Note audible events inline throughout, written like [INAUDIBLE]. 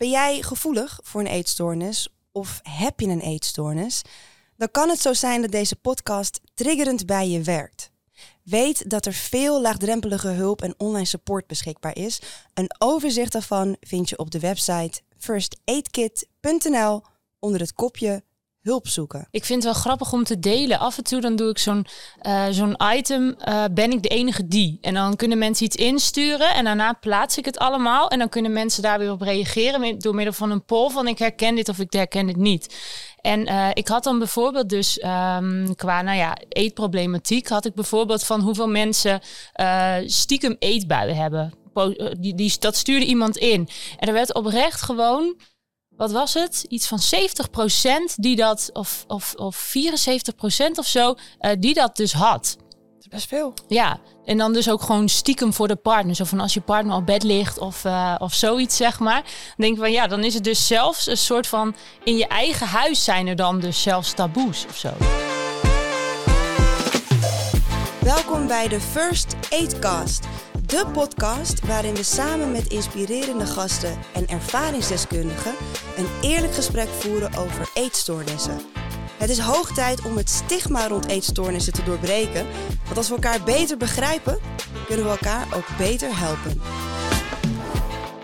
Ben jij gevoelig voor een eetstoornis of heb je een eetstoornis? Dan kan het zo zijn dat deze podcast triggerend bij je werkt. Weet dat er veel laagdrempelige hulp en online support beschikbaar is. Een overzicht daarvan vind je op de website firstaidkit.nl onder het kopje hulp zoeken. Ik vind het wel grappig om te delen. Af en toe dan doe ik zo'n uh, zo'n item, uh, ben ik de enige die? En dan kunnen mensen iets insturen en daarna plaats ik het allemaal. En dan kunnen mensen daar weer op reageren door middel van een poll van ik herken dit of ik herken het niet. En uh, ik had dan bijvoorbeeld dus um, qua nou ja, eetproblematiek, had ik bijvoorbeeld van hoeveel mensen stiekem eetbuien hebben. Die, die, dat stuurde iemand in. En er werd oprecht gewoon wat was het? Iets van 70% die dat, of, of, of 74% of zo, uh, die dat dus had. Dat is best veel. Ja, en dan dus ook gewoon stiekem voor de partner. Zo van als je partner op bed ligt of, uh, of zoiets, zeg maar. Dan denk ik van ja, dan is het dus zelfs een soort van... in je eigen huis zijn er dan dus zelfs taboes of zo. Welkom bij de First Aidcast de podcast waarin we samen met inspirerende gasten en ervaringsdeskundigen een eerlijk gesprek voeren over eetstoornissen. Het is hoog tijd om het stigma rond eetstoornissen te doorbreken, want als we elkaar beter begrijpen, kunnen we elkaar ook beter helpen.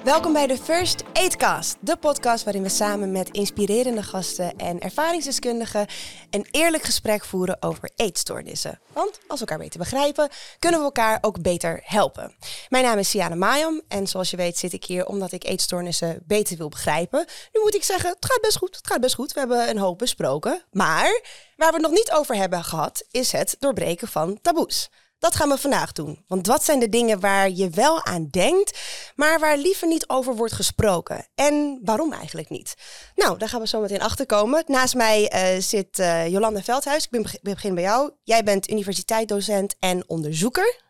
Welkom bij de First Aidcast, de podcast waarin we samen met inspirerende gasten en ervaringsdeskundigen een eerlijk gesprek voeren over eetstoornissen. Want als we elkaar beter begrijpen, kunnen we elkaar ook beter helpen. Mijn naam is Siane Mayam en zoals je weet zit ik hier omdat ik eetstoornissen beter wil begrijpen. Nu moet ik zeggen, het gaat best goed, het gaat best goed. We hebben een hoop besproken, maar waar we het nog niet over hebben gehad, is het doorbreken van taboes. Dat gaan we vandaag doen. Want wat zijn de dingen waar je wel aan denkt, maar waar liever niet over wordt gesproken? En waarom eigenlijk niet? Nou, daar gaan we zo meteen achter komen. Naast mij uh, zit uh, Jolanda Veldhuis. Ik begin bij jou. Jij bent universiteitsdocent en onderzoeker.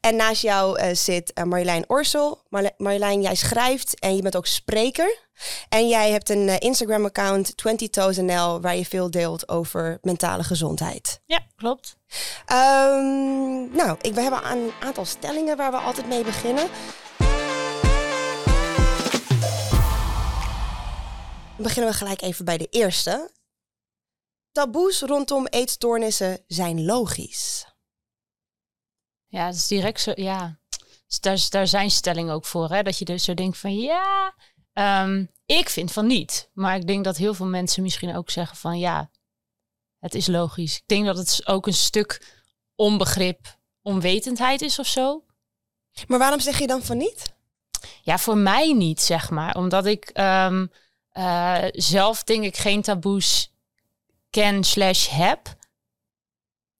En naast jou uh, zit Marjolein Orsel. Mar Marjolein, jij schrijft en je bent ook spreker. En jij hebt een Instagram-account, 20toesnl, waar je veel deelt over mentale gezondheid. Ja, klopt. Um, nou, ik, we hebben een aantal stellingen waar we altijd mee beginnen. Dan beginnen we gelijk even bij de eerste. Taboes rondom eetstoornissen zijn logisch. Ja, dat is direct zo. Ja, dus daar, daar zijn stellingen ook voor. Hè? Dat je dus zo denkt van ja, um, ik vind van niet. Maar ik denk dat heel veel mensen misschien ook zeggen van ja, het is logisch. Ik denk dat het ook een stuk onbegrip, onwetendheid is of zo. Maar waarom zeg je dan van niet? Ja, voor mij niet, zeg maar. Omdat ik um, uh, zelf denk ik geen taboes ken slash heb.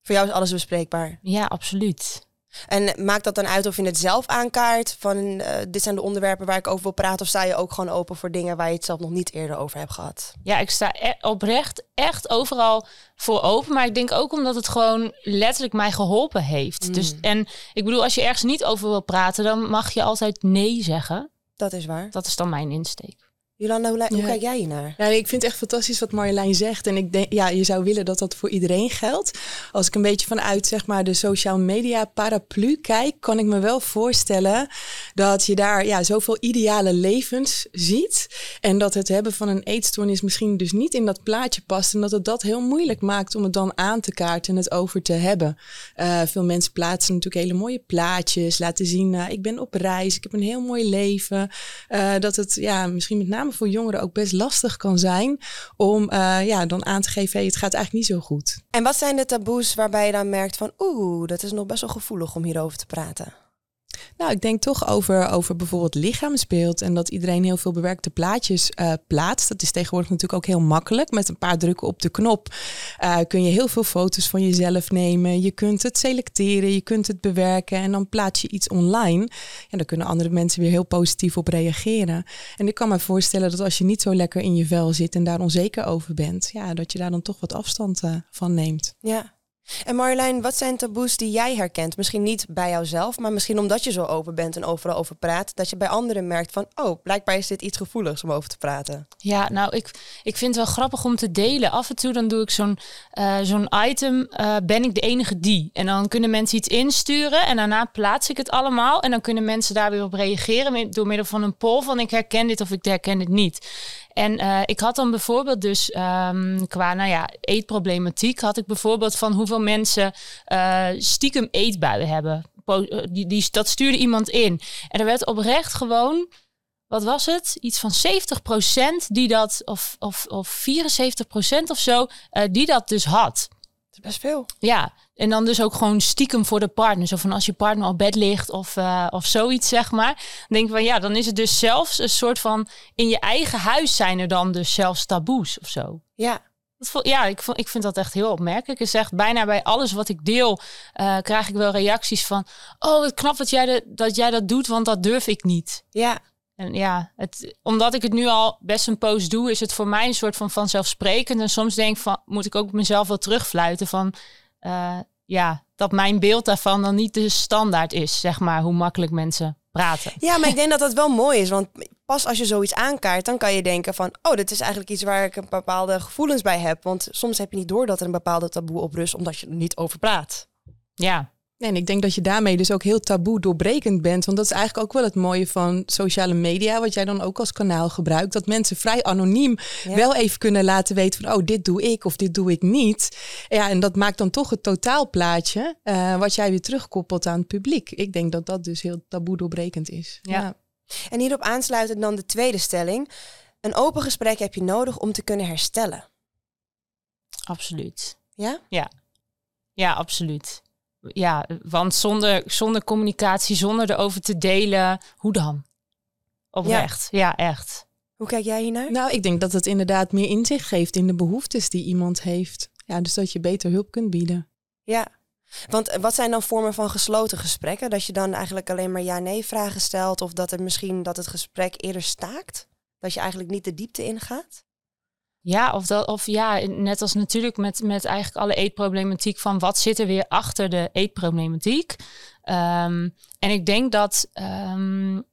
Voor jou is alles bespreekbaar? Ja, absoluut. En maakt dat dan uit of je het zelf aankaart van uh, dit zijn de onderwerpen waar ik over wil praten? Of sta je ook gewoon open voor dingen waar je het zelf nog niet eerder over hebt gehad? Ja, ik sta e oprecht echt overal voor open. Maar ik denk ook omdat het gewoon letterlijk mij geholpen heeft. Mm. Dus, en ik bedoel, als je ergens niet over wil praten, dan mag je altijd nee zeggen. Dat is waar. Dat is dan mijn insteek. Jolanda, hoe, hoe kijk jij naar? Ja, ik vind het echt fantastisch wat Marjolein zegt. En ik denk, ja, je zou willen dat dat voor iedereen geldt. Als ik een beetje vanuit zeg maar, de social media paraplu kijk, kan ik me wel voorstellen dat je daar ja, zoveel ideale levens ziet. En dat het hebben van een eetstoornis misschien dus niet in dat plaatje past. En dat het dat heel moeilijk maakt om het dan aan te kaarten en het over te hebben. Uh, veel mensen plaatsen natuurlijk hele mooie plaatjes, laten zien, uh, ik ben op reis, ik heb een heel mooi leven. Uh, dat het ja, misschien met name voor jongeren ook best lastig kan zijn om uh, ja, dan aan te geven, hey, het gaat eigenlijk niet zo goed. En wat zijn de taboes waarbij je dan merkt van oeh, dat is nog best wel gevoelig om hierover te praten? Nou, ik denk toch over, over bijvoorbeeld lichaamsbeeld en dat iedereen heel veel bewerkte plaatjes uh, plaatst. Dat is tegenwoordig natuurlijk ook heel makkelijk. Met een paar drukken op de knop uh, kun je heel veel foto's van jezelf nemen. Je kunt het selecteren, je kunt het bewerken en dan plaats je iets online. En daar kunnen andere mensen weer heel positief op reageren. En ik kan me voorstellen dat als je niet zo lekker in je vel zit en daar onzeker over bent, ja, dat je daar dan toch wat afstand uh, van neemt. Ja. En Marjolein, wat zijn taboes die jij herkent? Misschien niet bij jouzelf, maar misschien omdat je zo open bent en overal over praat, dat je bij anderen merkt van, oh, blijkbaar is dit iets gevoeligs om over te praten. Ja, nou, ik, ik vind het wel grappig om te delen. Af en toe dan doe ik zo'n uh, zo'n item, uh, ben ik de enige die? En dan kunnen mensen iets insturen en daarna plaats ik het allemaal. En dan kunnen mensen daar weer op reageren door middel van een poll van ik herken dit of ik herken het niet. En uh, ik had dan bijvoorbeeld dus um, qua nou ja, eetproblematiek, had ik bijvoorbeeld van hoeveel mensen uh, stiekem eetbuien hebben. Eh, die, die, dat stuurde iemand in. En er werd oprecht gewoon, wat was het? Iets van 70% die dat, of, of, of 74% of zo, die dat dus had. Is best veel. Ja, en dan dus ook gewoon stiekem voor de partner. Zo van als je partner op bed ligt of, uh, of zoiets, zeg maar. Dan denk ik van ja, dan is het dus zelfs een soort van... In je eigen huis zijn er dan dus zelfs taboes of zo. Ja. Ja, ik, vond, ik vind dat echt heel opmerkelijk. Ik zeg bijna bij alles wat ik deel, uh, krijg ik wel reacties van... Oh, wat knap dat jij, de, dat jij dat doet, want dat durf ik niet. Ja. En ja, het, omdat ik het nu al best een poos doe, is het voor mij een soort van vanzelfsprekend. En soms denk ik van, moet ik ook mezelf wel terugfluiten van... Uh, ja, dat mijn beeld daarvan dan niet de standaard is, zeg maar, hoe makkelijk mensen praten. Ja, maar ik denk dat dat wel mooi is, want pas als je zoiets aankaart, dan kan je denken van, oh, dit is eigenlijk iets waar ik een bepaalde gevoelens bij heb. Want soms heb je niet door dat er een bepaalde taboe op rust, omdat je er niet over praat. Ja, en ik denk dat je daarmee dus ook heel taboe doorbrekend bent. Want dat is eigenlijk ook wel het mooie van sociale media, wat jij dan ook als kanaal gebruikt. Dat mensen vrij anoniem wel even kunnen laten weten van, oh, dit doe ik of dit doe ik niet. Ja, en dat maakt dan toch het totaalplaatje uh, wat jij weer terugkoppelt aan het publiek. Ik denk dat dat dus heel taboe doorbrekend is. Ja. ja. En hierop aansluitend dan de tweede stelling. Een open gesprek heb je nodig om te kunnen herstellen. Absoluut. Ja? Ja. Ja, absoluut ja, want zonder, zonder communicatie, zonder erover te delen, hoe dan? Oprecht, ja, ja echt. Hoe kijk jij hiernaar? Nou, ik denk dat het inderdaad meer inzicht geeft in de behoeftes die iemand heeft. Ja, dus dat je beter hulp kunt bieden. Ja, want eh, wat zijn dan vormen van gesloten gesprekken? Dat je dan eigenlijk alleen maar ja-nee vragen stelt of dat er misschien dat het gesprek eerder staakt? Dat je eigenlijk niet de diepte ingaat? Ja, of, dat, of ja, net als natuurlijk met, met eigenlijk alle eetproblematiek van wat zit er weer achter de eetproblematiek. Um, en ik denk dat, um,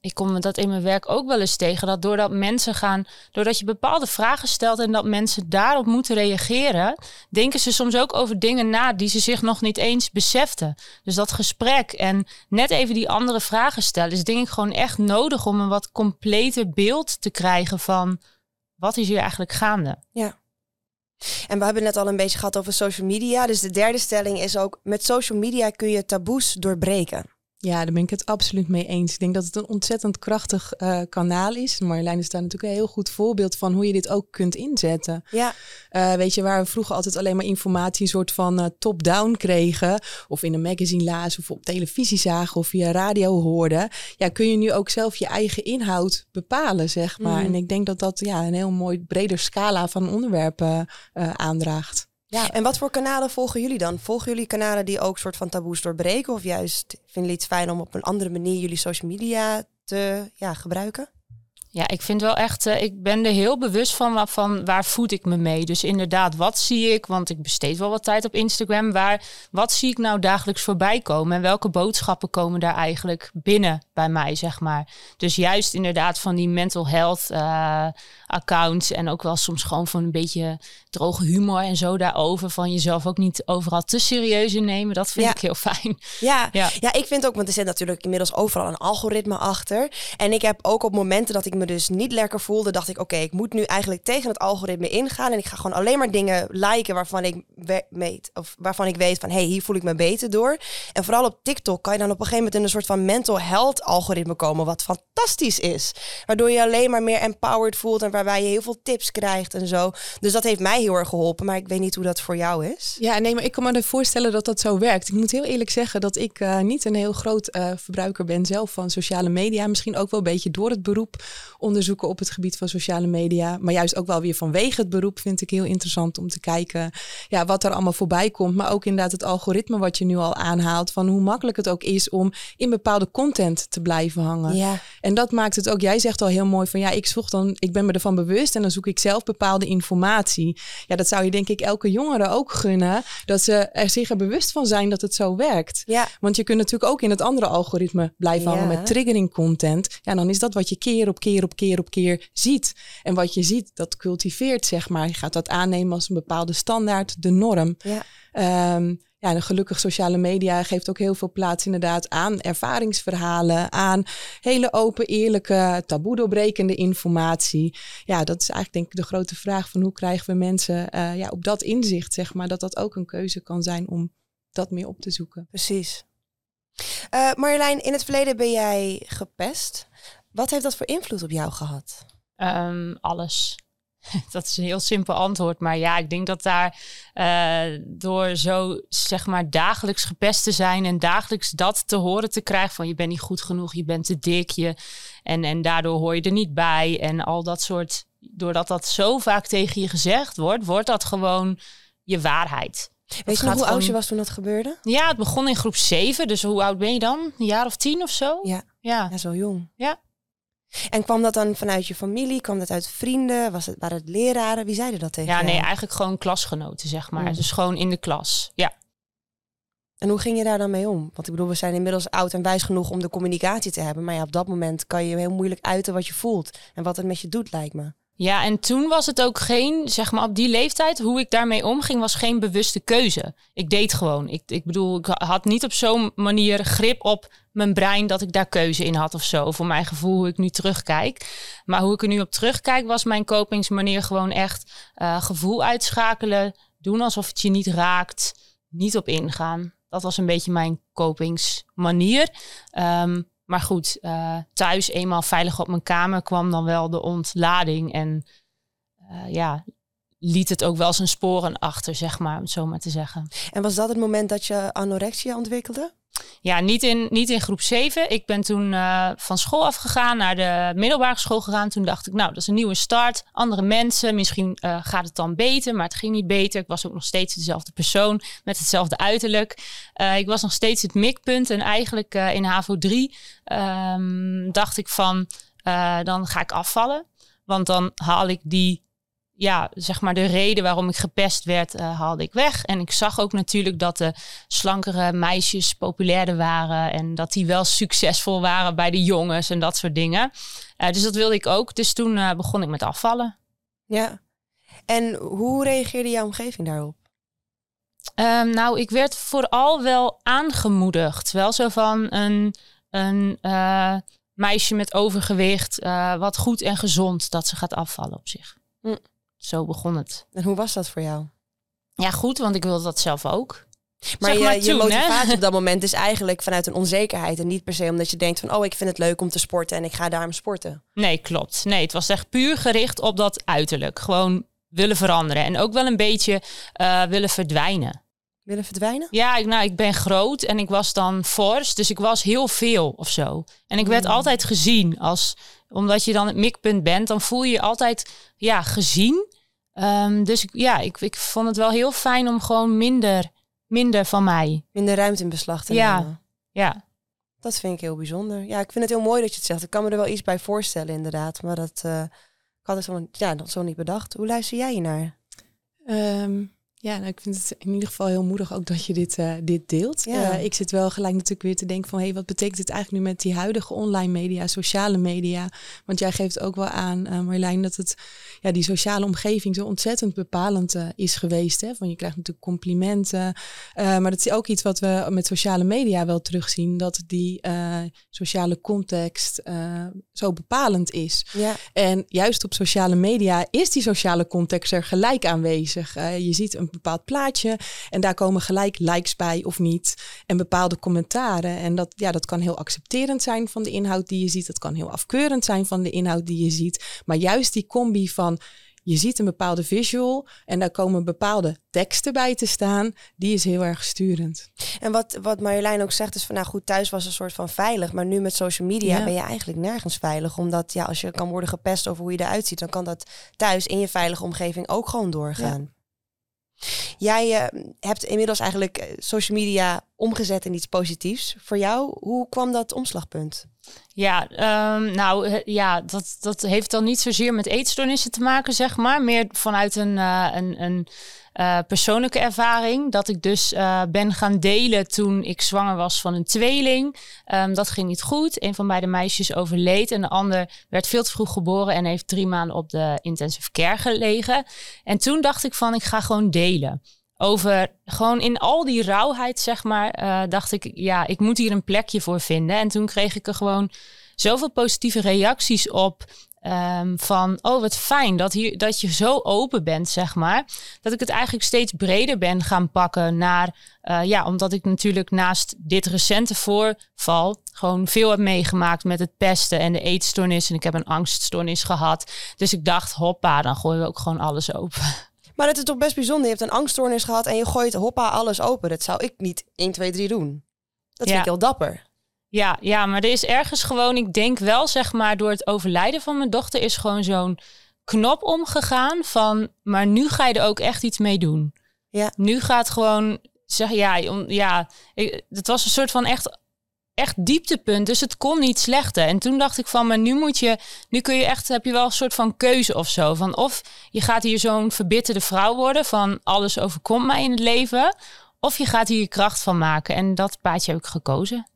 ik kom dat in mijn werk ook wel eens tegen, dat doordat mensen gaan, doordat je bepaalde vragen stelt en dat mensen daarop moeten reageren, denken ze soms ook over dingen na die ze zich nog niet eens beseften. Dus dat gesprek en net even die andere vragen stellen, is denk ik gewoon echt nodig om een wat completer beeld te krijgen van wat is hier eigenlijk gaande? Ja. En we hebben net al een beetje gehad over social media. Dus de derde stelling is ook, met social media kun je taboes doorbreken. Ja, daar ben ik het absoluut mee eens. Ik denk dat het een ontzettend krachtig uh, kanaal is. Marjolein is daar natuurlijk een heel goed voorbeeld van hoe je dit ook kunt inzetten. Ja. Uh, weet je, waar we vroeger altijd alleen maar informatie een soort van uh, top-down kregen, of in een magazine lazen, of op televisie zagen, of via radio hoorden, ja, kun je nu ook zelf je eigen inhoud bepalen, zeg maar. Mm. En ik denk dat dat ja, een heel mooi breder scala van onderwerpen aandraagt. Ja. En wat voor kanalen volgen jullie dan? Volgen jullie kanalen die ook soort van taboes doorbreken? Of juist vinden jullie het fijn om op een andere manier jullie social media te ja, gebruiken? Ja, ik vind wel echt, uh, ik ben er heel bewust van, van waar voed ik me mee. Dus inderdaad, wat zie ik? Want ik besteed wel wat tijd op Instagram. Waar, wat zie ik nou dagelijks voorbij komen? En welke boodschappen komen daar eigenlijk binnen bij mij, zeg maar? Dus juist inderdaad van die mental health uh, accounts. En ook wel soms gewoon van een beetje droge humor en zo daarover. Van jezelf ook niet overal te serieus in nemen. Dat vind ik heel fijn. Ja. [LAUGHS] ja. Ja. ik vind ook, want er zit natuurlijk inmiddels overal een algoritme achter. En ik heb ook op momenten dat ik me dus niet lekker voelde, dacht ik, oké, ik moet nu eigenlijk tegen het algoritme ingaan. En ik ga gewoon alleen maar dingen liken waarvan ik weet, of waarvan ik weet van, hé, hey, hier voel ik me beter door. En vooral op TikTok kan je dan op een gegeven moment in een soort van mental health algoritme komen, wat fantastisch is. Waardoor je alleen maar meer empowered voelt en waarbij je heel veel tips krijgt en zo. Dus dat heeft mij heel erg geholpen, maar ik weet niet hoe dat voor jou is. Ja, nee, maar ik kan me voorstellen dat dat zo werkt. Ik moet heel eerlijk zeggen dat ik uh, niet een heel groot uh, verbruiker ben zelf van sociale media. Misschien ook wel een beetje door het beroep onderzoeken op het gebied van sociale media. Maar juist ook wel weer vanwege het beroep vind ik heel interessant om te kijken ja, wat er allemaal voorbij komt. Maar ook inderdaad het algoritme wat je nu al aanhaalt. Van hoe makkelijk het ook is om in bepaalde content te blijven hangen. Ja. En dat maakt het ook, jij zegt al heel mooi van ja, ik zoek dan, ik ben me ervan bewust en dan zoek ik zelf bepaalde informatie. Ja, dat zou je denk ik elke jongere ook gunnen. Dat ze er zich er bewust van zijn dat het zo werkt. Ja. Want je kunt natuurlijk ook in het andere algoritme blijven hangen Ja. met triggering content. Ja, dan is dat wat je keer op keer op keer op keer ziet. En wat je ziet, dat cultiveert, zeg maar. Je gaat dat aannemen als een bepaalde standaard, de norm. Ja. Ehm, ja, en gelukkig sociale media geeft ook heel veel plaats inderdaad aan ervaringsverhalen, aan hele open, eerlijke, taboe doorbrekende informatie. Ja, dat is eigenlijk denk ik de grote vraag van hoe krijgen we mensen eh, ja, op dat inzicht, zeg maar, dat dat ook een keuze kan zijn om dat meer op te zoeken. Precies. Eh, Marjolein, in het verleden ben jij gepest. Wat heeft dat voor invloed op jou gehad? Ehm, alles. [LAUGHS] Dat is een heel simpel antwoord. Maar ja, ik denk dat daar eh, door zo zeg maar dagelijks gepest te zijn en dagelijks dat te horen te krijgen van je bent niet goed genoeg, je bent te dik, je, en, en daardoor hoor je er niet bij en al dat soort. Doordat dat zo vaak tegen je gezegd wordt, wordt dat gewoon je waarheid. Weet je nog hoe oud je was toen dat gebeurde? Ja, het begon in groep 7. Dus hoe oud ben je dan? Een jaar of tien of zo? Ja. Ja. Ja, zo jong. Ja. En kwam dat dan vanuit je familie? Kwam dat uit vrienden? Was het, waren het leraren? Wie zeiden dat tegen Ja, nee, jou? eigenlijk gewoon klasgenoten, zeg maar. Mm. Dus gewoon in de klas. Ja. En hoe ging je daar dan mee om? Want ik bedoel, we zijn inmiddels oud en wijs genoeg om de communicatie te hebben. Maar ja, op dat moment kan je heel moeilijk uiten wat je voelt. En wat het met je doet, lijkt me. Ja, en toen was het ook geen, zeg maar op die leeftijd, hoe ik daarmee omging, was geen bewuste keuze. Ik deed gewoon. Ik, ik bedoel, ik had niet op zo'n manier grip op mijn brein dat ik daar keuze in had of zo. Voor mijn gevoel, hoe ik nu terugkijk. Maar hoe ik er nu op terugkijk, was mijn kopingsmanier gewoon echt eh, gevoel uitschakelen. Doen alsof het je niet raakt. Niet op ingaan. Dat was een beetje mijn kopingsmanier. Ehm, maar goed, eh, thuis eenmaal veilig op mijn kamer kwam dan wel de ontlading. En eh, ja, liet het ook wel zijn sporen achter, zeg maar, om het zo maar te zeggen. En was dat het moment dat je anorexia ontwikkelde? Ja, niet in, niet in groep 7. Ik ben toen eh, van school afgegaan naar de middelbare school gegaan. Toen dacht ik, nou, dat is een nieuwe start. Andere mensen, misschien eh, gaat het dan beter. Maar het ging niet beter. Ik was ook nog steeds dezelfde persoon met hetzelfde uiterlijk. Eh, ik was nog steeds het mikpunt. En eigenlijk in HAVO 3 ehm, dacht ik van, dan ga ik afvallen. Want dan haal ik die ja, zeg maar de reden waarom ik gepest werd, eh, haalde ik weg. En ik zag ook natuurlijk dat de slankere meisjes populairder waren. En dat die wel succesvol waren bij de jongens en dat soort dingen. Eh, dus dat wilde ik ook. Dus toen eh, begon ik met afvallen. Ja. En hoe reageerde jouw omgeving daarop? Ehm, nou, ik werd vooral wel aangemoedigd. Wel zo van een, een meisje met overgewicht, wat goed en gezond, dat ze gaat afvallen op zich. Hm. Zo begon het. En hoe was dat voor jou? Ja, goed, want ik wilde dat zelf ook. Maar, Zeg je, maar je toen, hè? motivatie op dat moment is eigenlijk vanuit een onzekerheid. En niet per se omdat je denkt van, oh, ik vind het leuk om te sporten en ik ga daarom sporten. Nee, klopt. Nee, het was echt puur gericht op dat uiterlijk. Gewoon willen veranderen. En ook wel een beetje eh, willen verdwijnen. Willen verdwijnen? Ja, ik, nou, ik ben groot en ik was dan fors. Dus ik was heel veel of zo. En ik werd Mm. altijd gezien als... Omdat je dan het mikpunt bent, dan voel je je altijd ja, gezien. Ehm, dus ik, ja, ik, ik vond het wel heel fijn om gewoon minder, minder van mij. Minder ruimte in beslag te Ja. nemen. Ja. Dat vind ik heel bijzonder. Ja, ik vind het heel mooi dat je het zegt. Ik kan me er wel iets bij voorstellen, inderdaad. Maar dat eh, ik had het zo, ja, dat zo niet bedacht. Hoe luister jij hier naar? Ja, nou, ik vind het in ieder geval heel moedig ook dat je dit, eh, dit deelt. Ja. Eh, ik zit wel gelijk natuurlijk weer te denken van... hé, hey, wat betekent dit eigenlijk nu met die huidige online media, sociale media? Want jij geeft ook wel aan, eh Marjolein, dat het, ja, die sociale omgeving zo ontzettend bepalend is geweest. Hè? Van je krijgt natuurlijk complimenten. maar dat is ook iets wat we met sociale media wel terugzien. Dat die sociale context zo bepalend is. Ja, En juist op sociale media is die sociale context er gelijk aanwezig. Je ziet een bepaald plaatje en daar komen gelijk likes bij of niet. En bepaalde commentaren. En dat, ja, dat kan heel accepterend zijn van de inhoud die je ziet. Dat kan heel afkeurend zijn van de inhoud die je ziet. Maar juist die combi van je ziet een bepaalde visual en daar komen bepaalde teksten bij te staan. Die is heel erg sturend. En wat, wat Marjolein ook zegt is van nou goed, thuis was een soort van veilig. Maar nu met social media ben je eigenlijk nergens veilig. Omdat ja, als je kan worden gepest over hoe je eruit ziet, dan kan dat thuis in je veilige omgeving ook gewoon doorgaan. Jij uh, hebt inmiddels eigenlijk eh, social media omgezet in iets positiefs. Voor jou, hoe kwam dat omslagpunt? Ja, um, nou ja, dat, dat heeft dan niet zozeer met eetstoornissen te maken, zeg maar. Meer vanuit een, een, een uh, persoonlijke ervaring. Dat ik dus uh, ben gaan delen toen ik zwanger was van een tweeling. Um, dat ging niet goed. Een van beide meisjes overleed en de ander werd veel te vroeg geboren en heeft drie maanden op de intensive care gelegen. En toen dacht ik van, ik ga gewoon delen over gewoon in al die rauwheid, zeg maar, uh, dacht ik, ja, ik moet hier een plekje voor vinden. En toen kreeg ik er gewoon zoveel positieve reacties op. Um, van, oh wat fijn dat, hier, dat je zo open bent, zeg maar. Dat ik het eigenlijk steeds breder ben gaan pakken naar, uh, ja, omdat ik natuurlijk naast dit recente voorval gewoon veel heb meegemaakt met het pesten en de eetstoornis. En ik heb een angststoornis gehad. Dus ik dacht, hoppa, dan gooien we ook gewoon alles open. [LAUGHS] Maar het is toch best bijzonder. Je hebt een angststoornis gehad en je gooit hoppa alles open. Dat zou ik niet 1, 2, 3 doen. Dat vind ik heel dapper. Ja, ja, maar er is ergens gewoon, ik denk wel, zeg maar, door het overlijden van mijn dochter is gewoon zo'n knop omgegaan van, maar nu ga je er ook echt iets mee doen. Ja. Nu gaat gewoon, zeg ja, ja, het was een soort van echt echt dieptepunt. Dus het kon niet slechter. En toen dacht ik van, maar nu moet je, nu kun je echt, heb je wel een soort van keuze of zo. Van of je gaat hier zo'n verbitterde vrouw worden van alles overkomt mij in het leven. Of je gaat hier je kracht van maken. En dat paadje heb ik gekozen.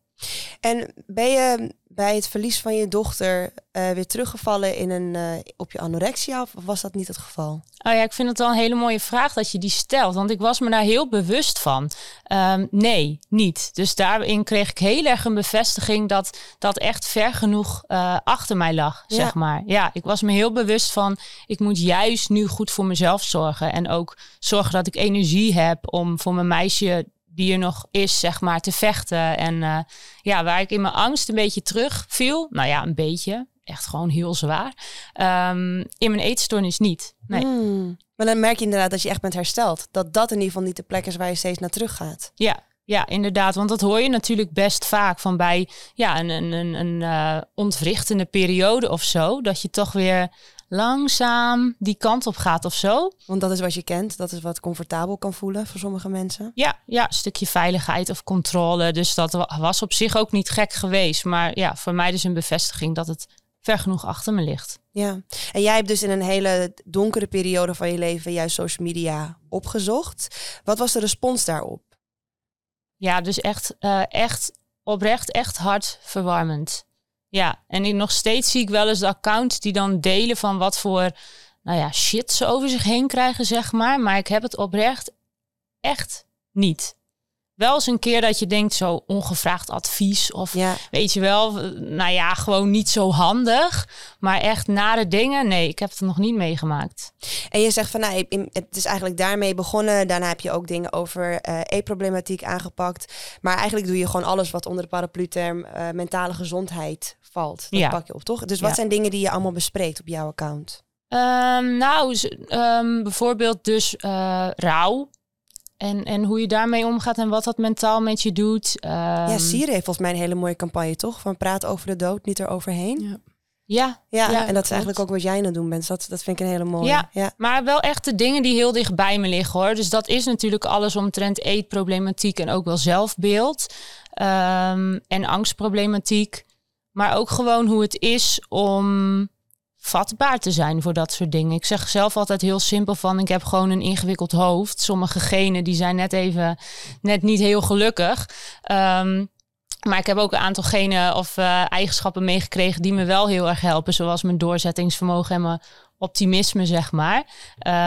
En ben je bij het verlies van je dochter uh, weer teruggevallen in een, uh, op je anorexia? Of was dat niet het geval? Oh ja, ik vind het wel een hele mooie vraag dat je die stelt. Want ik was me daar heel bewust van. Um, nee, niet. Dus daarin kreeg ik heel erg een bevestiging dat dat echt ver genoeg uh, achter mij lag, ja. zeg maar. Ja, ik was me heel bewust van, ik moet juist nu goed voor mezelf zorgen. En ook zorgen dat ik energie heb om voor mijn meisje die er nog is, zeg maar, te vechten. En uh, ja, waar ik in mijn angst een beetje terug viel. Nou ja, een beetje. Echt gewoon heel zwaar. Um, in mijn eetstoornis niet. Nee. Mm. Maar dan merk je inderdaad dat je echt bent hersteld. Dat dat in ieder geval niet de plek is waar je steeds naar terug gaat. Ja, ja, inderdaad. Want dat hoor je natuurlijk best vaak van bij ja, een, een, een, een uh, ontwrichtende periode of zo. Dat je toch weer langzaam die kant op gaat of zo. Want dat is wat je kent, dat is wat comfortabel kan voelen voor sommige mensen. Ja, ja, een stukje veiligheid of controle. Dus dat was op zich ook niet gek geweest. Maar ja, voor mij dus een bevestiging dat het ver genoeg achter me ligt. Ja, en jij hebt dus in een hele donkere periode van je leven juist social media opgezocht. Wat was de respons daarop? Ja, dus echt, uh, echt oprecht, echt hartverwarmend. Ja, en nog steeds zie ik wel eens de accounts die dan delen van wat voor nou ja, shit ze over zich heen krijgen, zeg maar. Maar ik heb het oprecht echt niet wel eens een keer dat je denkt, zo ongevraagd advies. Of ja. weet je wel, nou ja, gewoon niet zo handig. Maar echt nare dingen, nee, ik heb het nog niet meegemaakt. En je zegt van, nou, het is eigenlijk daarmee begonnen. Daarna heb je ook dingen over uh, e-problematiek aangepakt. Maar eigenlijk doe je gewoon alles wat onder de paraplu-term uh, mentale gezondheid valt. Dat ja. pak je op, toch? Dus wat ja. zijn dingen die je allemaal bespreekt op jouw account? Um, nou, um, bijvoorbeeld dus uh, rouw. En, en hoe je daarmee omgaat en wat dat mentaal met je doet. Um... Ja, Siri heeft volgens mij een hele mooie campagne, toch? Van praat over de dood, niet eroverheen. Ja. Ja, ja, ja, en dat is eigenlijk ook wat jij aan het doen bent. Dat, dat vind ik een hele mooie. Ja, ja, maar wel echt de dingen die heel dicht bij me liggen hoor. Dus dat is natuurlijk alles omtrent eetproblematiek en ook wel zelfbeeld. Um, en angstproblematiek. Maar ook gewoon hoe het is om vatbaar te zijn voor dat soort dingen. Ik zeg zelf altijd heel simpel van ik heb gewoon een ingewikkeld hoofd. Sommige genen die zijn net even net niet heel gelukkig. Um, maar ik heb ook een aantal genen of uh, eigenschappen meegekregen die me wel heel erg helpen. Zoals mijn doorzettingsvermogen en mijn optimisme, zeg maar.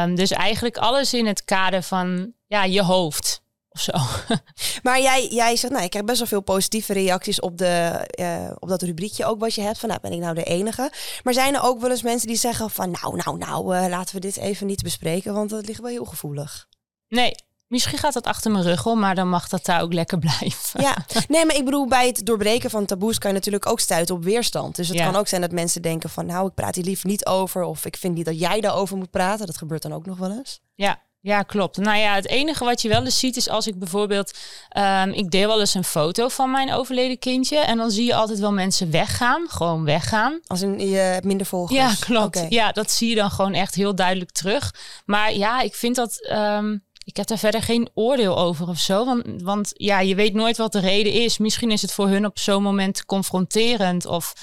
Um, dus eigenlijk alles in het kader van ja, je hoofd zo. [LAUGHS] Maar jij, jij zegt, nou, ik krijg best wel veel positieve reacties op, de, uh, op dat rubriekje ook wat je hebt. Van, nou, ben ik nou de enige? Maar zijn er ook wel eens mensen die zeggen van, nou, nou, nou, uh, laten we dit even niet bespreken, want dat ligt wel heel gevoelig. Nee, Misschien gaat dat achter mijn rug om, maar dan mag dat daar ook lekker [LAUGHS] blijven. Ja, nee, maar ik bedoel, bij het doorbreken van taboes kan je natuurlijk ook stuiten op weerstand. Dus het kan ook zijn dat mensen denken van, nou, ik praat hier liever niet over. Of ik vind niet dat jij daarover moet praten. Dat gebeurt dan ook nog wel eens. Ja, ja, klopt. Nou ja, het enige wat je wel eens ziet is als ik bijvoorbeeld, um, ik deel wel eens een foto van mijn overleden kindje en dan zie je altijd wel mensen weggaan, gewoon weggaan. Als in, je hebt minder volgers. Ja, klopt. Ja, dat zie je dan gewoon echt heel duidelijk terug. Maar ja, ik vind dat. Um, ik heb daar verder geen oordeel over of zo. Want, want ja, je weet nooit wat de reden is. Misschien is het voor hun op zo'n moment confronterend. Of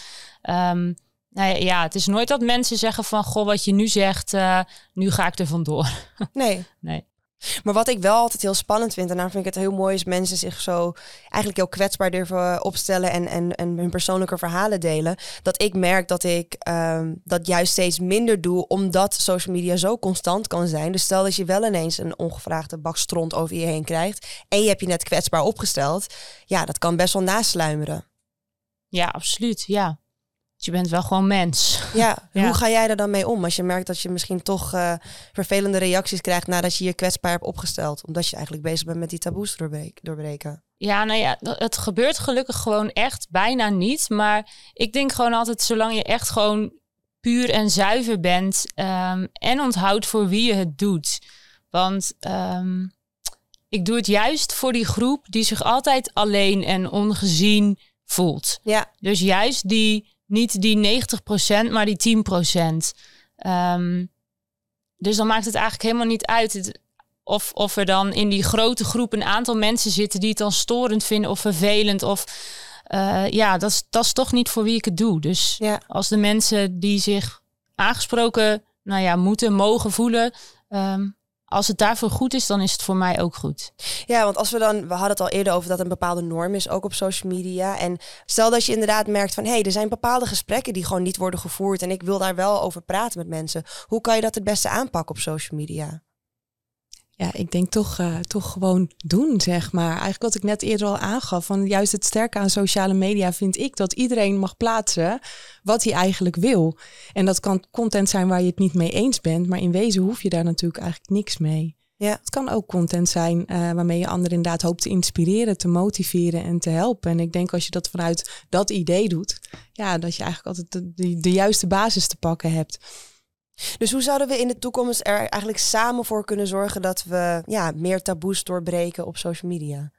um, nou ja, het is nooit dat mensen zeggen van... goh, wat je nu zegt, uh, nu ga ik er vandoor. [LAUGHS] Nee. nee. Maar wat ik wel altijd heel spannend vind, en daarom vind ik het heel mooi, is mensen zich zo eigenlijk heel kwetsbaar durven opstellen en, en, en hun persoonlijke verhalen delen. Dat ik merk dat ik um, dat juist steeds minder doe, omdat social media zo constant kan zijn. Dus stel dat je wel ineens een ongevraagde bak stront over je heen krijgt en je hebt je net kwetsbaar opgesteld. Ja, dat kan best wel nasluimeren. Ja, absoluut. Ja je bent wel gewoon mens. [LAUGHS] Ja, hoe ga jij er dan mee om als je merkt dat je misschien toch uh, vervelende reacties krijgt nadat je je kwetsbaar hebt opgesteld, omdat je eigenlijk bezig bent met die taboes doorbreken? Ja, nou ja, het gebeurt gelukkig gewoon echt bijna niet. Maar ik denk gewoon altijd, zolang je echt gewoon puur en zuiver bent um, en onthoudt voor wie je het doet. Want um, ik doe het juist voor die groep die zich altijd alleen en ongezien voelt. Ja. Dus juist die niet die 90%, maar die 10%. Um, ehm, dus dan maakt het eigenlijk helemaal niet uit of, of er dan in die grote groep een aantal mensen zitten die het dan storend vinden of vervelend. Of uh, ja, dat is, dat is toch niet voor wie ik het doe. Dus ja. als de mensen die zich aangesproken nou ja, moeten, mogen voelen, um, als het daarvoor goed is, dan is het voor mij ook goed. Ja, want als we dan, we hadden het al eerder over dat een bepaalde norm is, ook op social media. En stel dat je inderdaad merkt van, hé, hey, er zijn bepaalde gesprekken die gewoon niet worden gevoerd en ik wil daar wel over praten met mensen. Hoe kan je dat het beste aanpakken op social media? Ja, ik denk toch, uh, toch gewoon doen, zeg maar. Eigenlijk wat ik net eerder al aangaf, van juist het sterke aan sociale media vind ik dat iedereen mag plaatsen wat hij eigenlijk wil. En dat kan content zijn waar je het niet mee eens bent, maar in wezen hoef je daar natuurlijk eigenlijk niks mee. Ja. Het kan ook content zijn uh, waarmee je anderen inderdaad hoopt te inspireren, te motiveren en te helpen. En ik denk als je dat vanuit dat idee doet, ja, dat je eigenlijk altijd de, de, de juiste basis te pakken hebt. Dus hoe zouden we in de toekomst er eigenlijk samen voor kunnen zorgen dat we ja, meer taboes doorbreken op social media?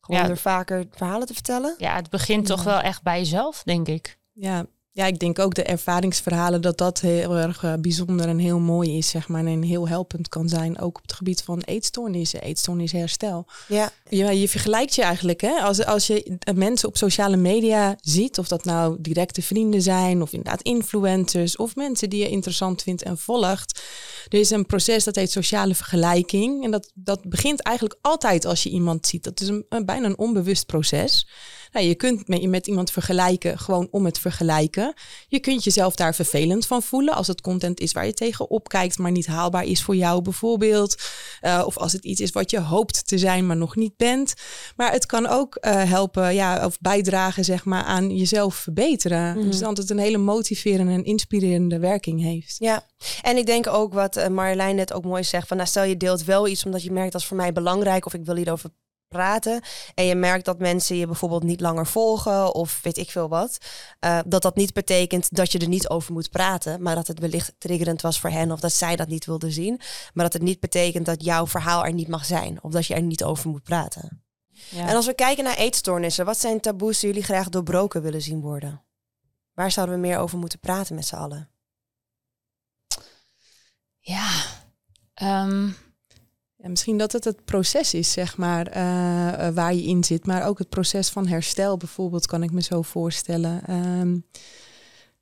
Gewoon ja, door vaker verhalen te vertellen? Ja, het begint toch wel echt bij jezelf, denk ik. Ja, ja, ik denk ook de ervaringsverhalen dat dat heel erg uh, bijzonder en heel mooi is, zeg maar. En heel helpend kan zijn, ook op het gebied van eetstoornissen, eetstoornisherstel. Ja. Je, je vergelijkt je eigenlijk, hè. Als, als je mensen op sociale media ziet, of dat nou directe vrienden zijn, of inderdaad influencers, of mensen die je interessant vindt en volgt. Er is een proces dat heet sociale vergelijking. En dat, dat begint eigenlijk altijd als je iemand ziet. Dat is een, een bijna een onbewust proces. Nou, je kunt met, met iemand vergelijken gewoon om het vergelijken. Je kunt jezelf daar vervelend van voelen als het content is waar je tegen opkijkt, maar niet haalbaar is voor jou bijvoorbeeld. Uh, of als het iets is wat je hoopt te zijn, maar nog niet bent. Maar het kan ook uh, helpen ja, of bijdragen zeg maar, aan jezelf verbeteren. Mm. Dus dat het een hele motiverende en inspirerende werking heeft. Ja, en ik denk ook wat uh, Marjolein net ook mooi zegt. Van, nou, stel je deelt wel iets omdat je merkt dat is voor mij belangrijk of ik wil hierover praten en je merkt dat mensen je bijvoorbeeld niet langer volgen of weet ik veel wat, uh, dat dat niet betekent dat je er niet over moet praten, maar dat het wellicht triggerend was voor hen of dat zij dat niet wilden zien, maar dat het niet betekent dat jouw verhaal er niet mag zijn of dat je er niet over moet praten. Ja. En als we kijken naar eetstoornissen, wat zijn taboes die jullie graag doorbroken willen zien worden? Waar zouden we meer over moeten praten met z'n allen? Ja, um ja, misschien dat het het proces is, zeg maar, uh, waar je in zit. Maar ook het proces van herstel bijvoorbeeld, kan ik me zo voorstellen. Um,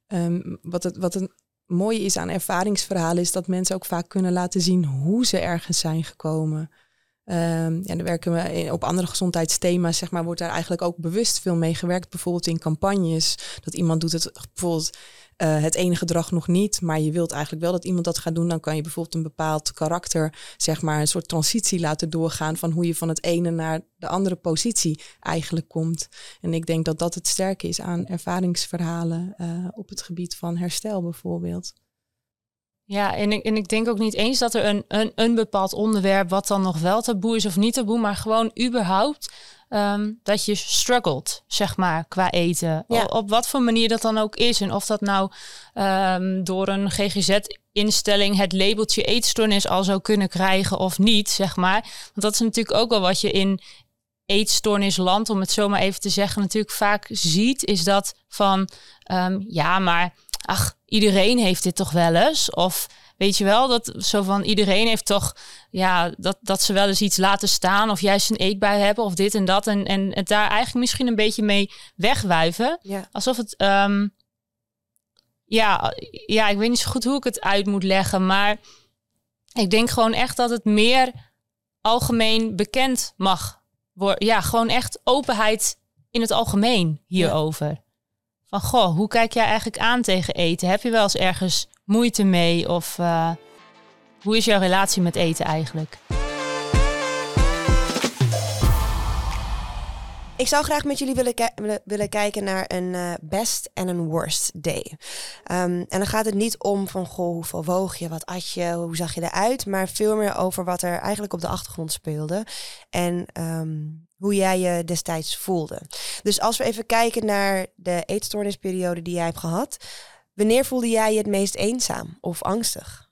um, wat, het, wat een mooie is aan ervaringsverhalen, is dat mensen ook vaak kunnen laten zien hoe ze ergens zijn gekomen. Um, ja, dan werken we op andere gezondheidsthema's, zeg maar, wordt daar eigenlijk ook bewust veel mee gewerkt. Bijvoorbeeld in campagnes. Dat iemand doet het bijvoorbeeld uh, het ene gedrag nog niet, maar je wilt eigenlijk wel dat iemand dat gaat doen, dan kan je bijvoorbeeld een bepaald karakter, zeg maar, een soort transitie laten doorgaan van hoe je van het ene naar de andere positie eigenlijk komt. En ik denk dat dat het sterke is aan ervaringsverhalen uh, op het gebied van herstel bijvoorbeeld. Ja, en ik, en ik denk ook niet eens dat er een, een, een bepaald onderwerp wat dan nog wel taboe is of niet taboe, maar gewoon überhaupt ehm, dat je struggelt, zeg maar, qua eten. Ja. Op wat voor manier dat dan ook is. En of dat nou ehm, door een GGZ-instelling het labeltje eetstoornis al zou kunnen krijgen of niet, zeg maar. Want dat is natuurlijk ook wel wat je in eetstoornisland, om het zo maar even te zeggen, natuurlijk vaak ziet, is dat van ehm, ja, maar ach, iedereen heeft dit toch wel eens? Of weet je wel, dat zo van iedereen heeft toch, ja, dat, dat ze wel eens iets laten staan of juist een eetbui hebben of dit en dat. En, en het daar eigenlijk misschien een beetje mee wegwuiven. Ja. Alsof het, ehm, ja, ja, ik weet niet zo goed hoe ik het uit moet leggen, maar ik denk gewoon echt dat het meer algemeen bekend mag worden. Ja, gewoon echt openheid in het algemeen hierover. Van goh, hoe kijk jij eigenlijk aan tegen eten? Heb je wel eens ergens moeite mee? Of eh, hoe is jouw relatie met eten eigenlijk? Ik zou graag met jullie willen, willen kijken naar een eh, best en een worst day. Ehm, en dan gaat het niet om van, goh, hoeveel woog je, wat at je, hoe zag je eruit, maar veel meer over wat er eigenlijk op de achtergrond speelde en ehm, hoe jij je destijds voelde. Dus als we even kijken naar de eetstoornisperiode die jij hebt gehad, wanneer voelde jij je het meest eenzaam of angstig?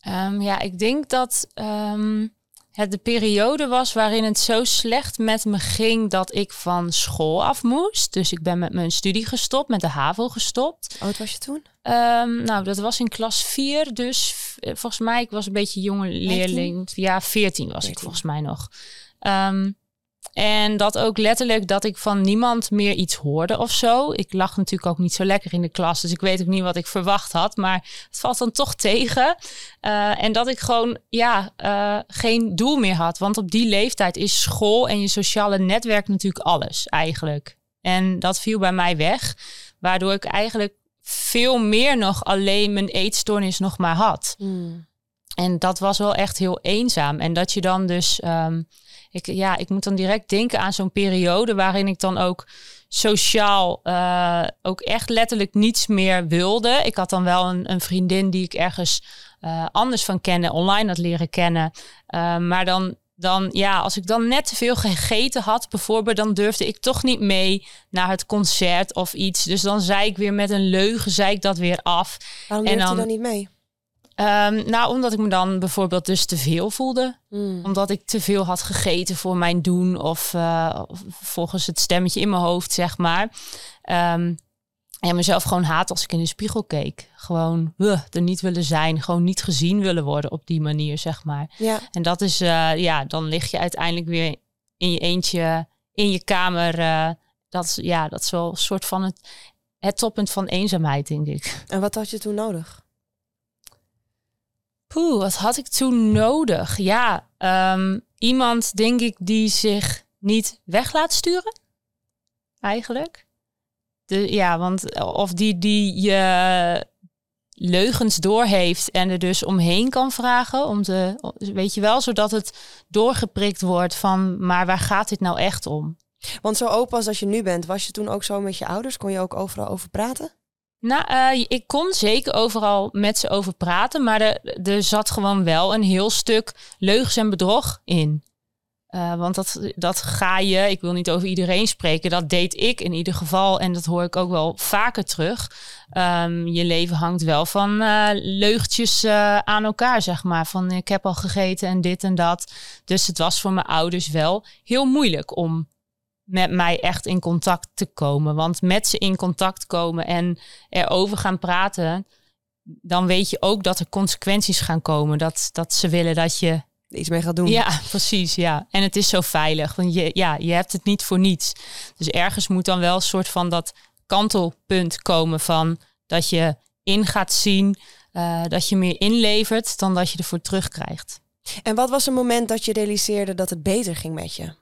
Ehm, ja, ik denk dat ehm, het de periode was waarin het zo slecht met me ging dat ik van school af moest. Dus ik ben met mijn studie gestopt, met de HAVO gestopt. Hoe oud was je toen? Ehm, nou, dat was in klas 4, dus eh, volgens mij, ik was een beetje jonge leerling. Ja, 14 was ik 14. volgens mij nog. Ehm, en dat ook letterlijk dat ik van niemand meer iets hoorde of zo. Ik lag natuurlijk ook niet zo lekker in de klas, dus ik weet ook niet wat ik verwacht had. Maar het valt dan toch tegen. Eh, en dat ik gewoon, ja, eh, geen doel meer had. Want op die leeftijd is school en je sociale netwerk natuurlijk alles eigenlijk. En dat viel bij mij weg, waardoor ik eigenlijk veel meer nog alleen mijn eetstoornis nog maar had. En dat was wel echt heel eenzaam. En dat je dan dus, ehm, ik, ja, ik moet dan direct denken aan zo'n periode waarin ik dan ook sociaal eh, ook echt letterlijk niets meer wilde. Ik had dan wel een, een vriendin die ik ergens eh, anders van kende, online had leren kennen. Eh, maar dan, dan, ja, als ik dan net te veel gegeten had, bijvoorbeeld, dan durfde ik toch niet mee naar het concert of iets. Dus dan zei ik weer met een leugen, zei ik dat weer af. Waarom En durfde je dan- dan niet mee? Ehm, nou, omdat ik me dan bijvoorbeeld dus te veel voelde. Omdat ik te veel had gegeten voor mijn doen. Of, eh, volgens het stemmetje in mijn hoofd, zeg maar. Ehm, en mezelf gewoon haat als ik in de spiegel keek. Gewoon uh, er niet willen zijn. Gewoon niet gezien willen worden op die manier, zeg maar. Ja. En dat is, eh, ja, dan lig je uiteindelijk weer in je eentje in je kamer. dat, is, ja, dat is wel een soort van het, het toppunt van eenzaamheid, denk ik. En wat had je toen nodig? Poeh, wat had ik toen nodig? Ja, ehm, iemand denk ik die zich niet weg laat sturen. Eigenlijk. De, ja, want of die, die je leugens doorheeft en er dus omheen kan vragen. Om te, weet je wel, zodat het doorgeprikt wordt van, maar waar gaat dit nou echt om? Want zo open als dat je nu bent, was je toen ook zo met je ouders? Kon je ook overal over praten? Nou, eh, ik kon zeker overal met ze over praten, maar er, zat gewoon wel een heel stuk leugens en bedrog in. Eh, want dat, dat ga je, ik wil niet over iedereen spreken, dat deed ik in ieder geval en dat hoor ik ook wel vaker terug. Ehm, je leven hangt wel van eh, leugtjes aan elkaar, zeg maar. Van ik heb al gegeten en dit en dat. Dus het was voor mijn ouders wel heel moeilijk om met mij echt in contact te komen. Want met ze in contact komen en erover gaan praten, dan weet je ook dat er consequenties gaan komen. Dat, dat ze willen dat je. Iets mee gaat doen? Ja, precies. Ja. En het is zo veilig. Want je, ja, je hebt het niet voor niets. Dus ergens moet dan wel een soort van dat kantelpunt komen van dat je in gaat zien. eh, dat je meer inlevert dan dat je ervoor terugkrijgt. En wat was een moment dat je realiseerde dat het beter ging met je?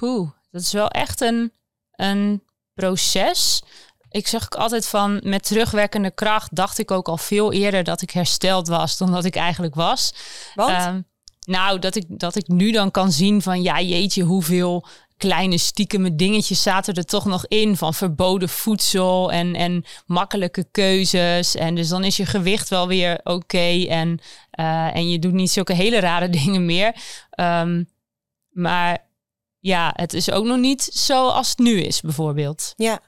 Poeh, dat is wel echt een, een proces. Ik zeg ook altijd van met terugwerkende kracht dacht ik ook al veel eerder dat ik hersteld was dan dat ik eigenlijk was. Want? Ehm, nou, dat ik, dat ik nu dan kan zien van ja, jeetje, hoeveel kleine stiekeme dingetjes zaten er toch nog in van verboden voedsel en, en makkelijke keuzes. En dus dan is je gewicht wel weer oké en, uh, en je doet niet zulke hele rare [LAUGHS] dingen meer. Um, maar ja, het is ook nog niet zoals het nu is, bijvoorbeeld. Ja.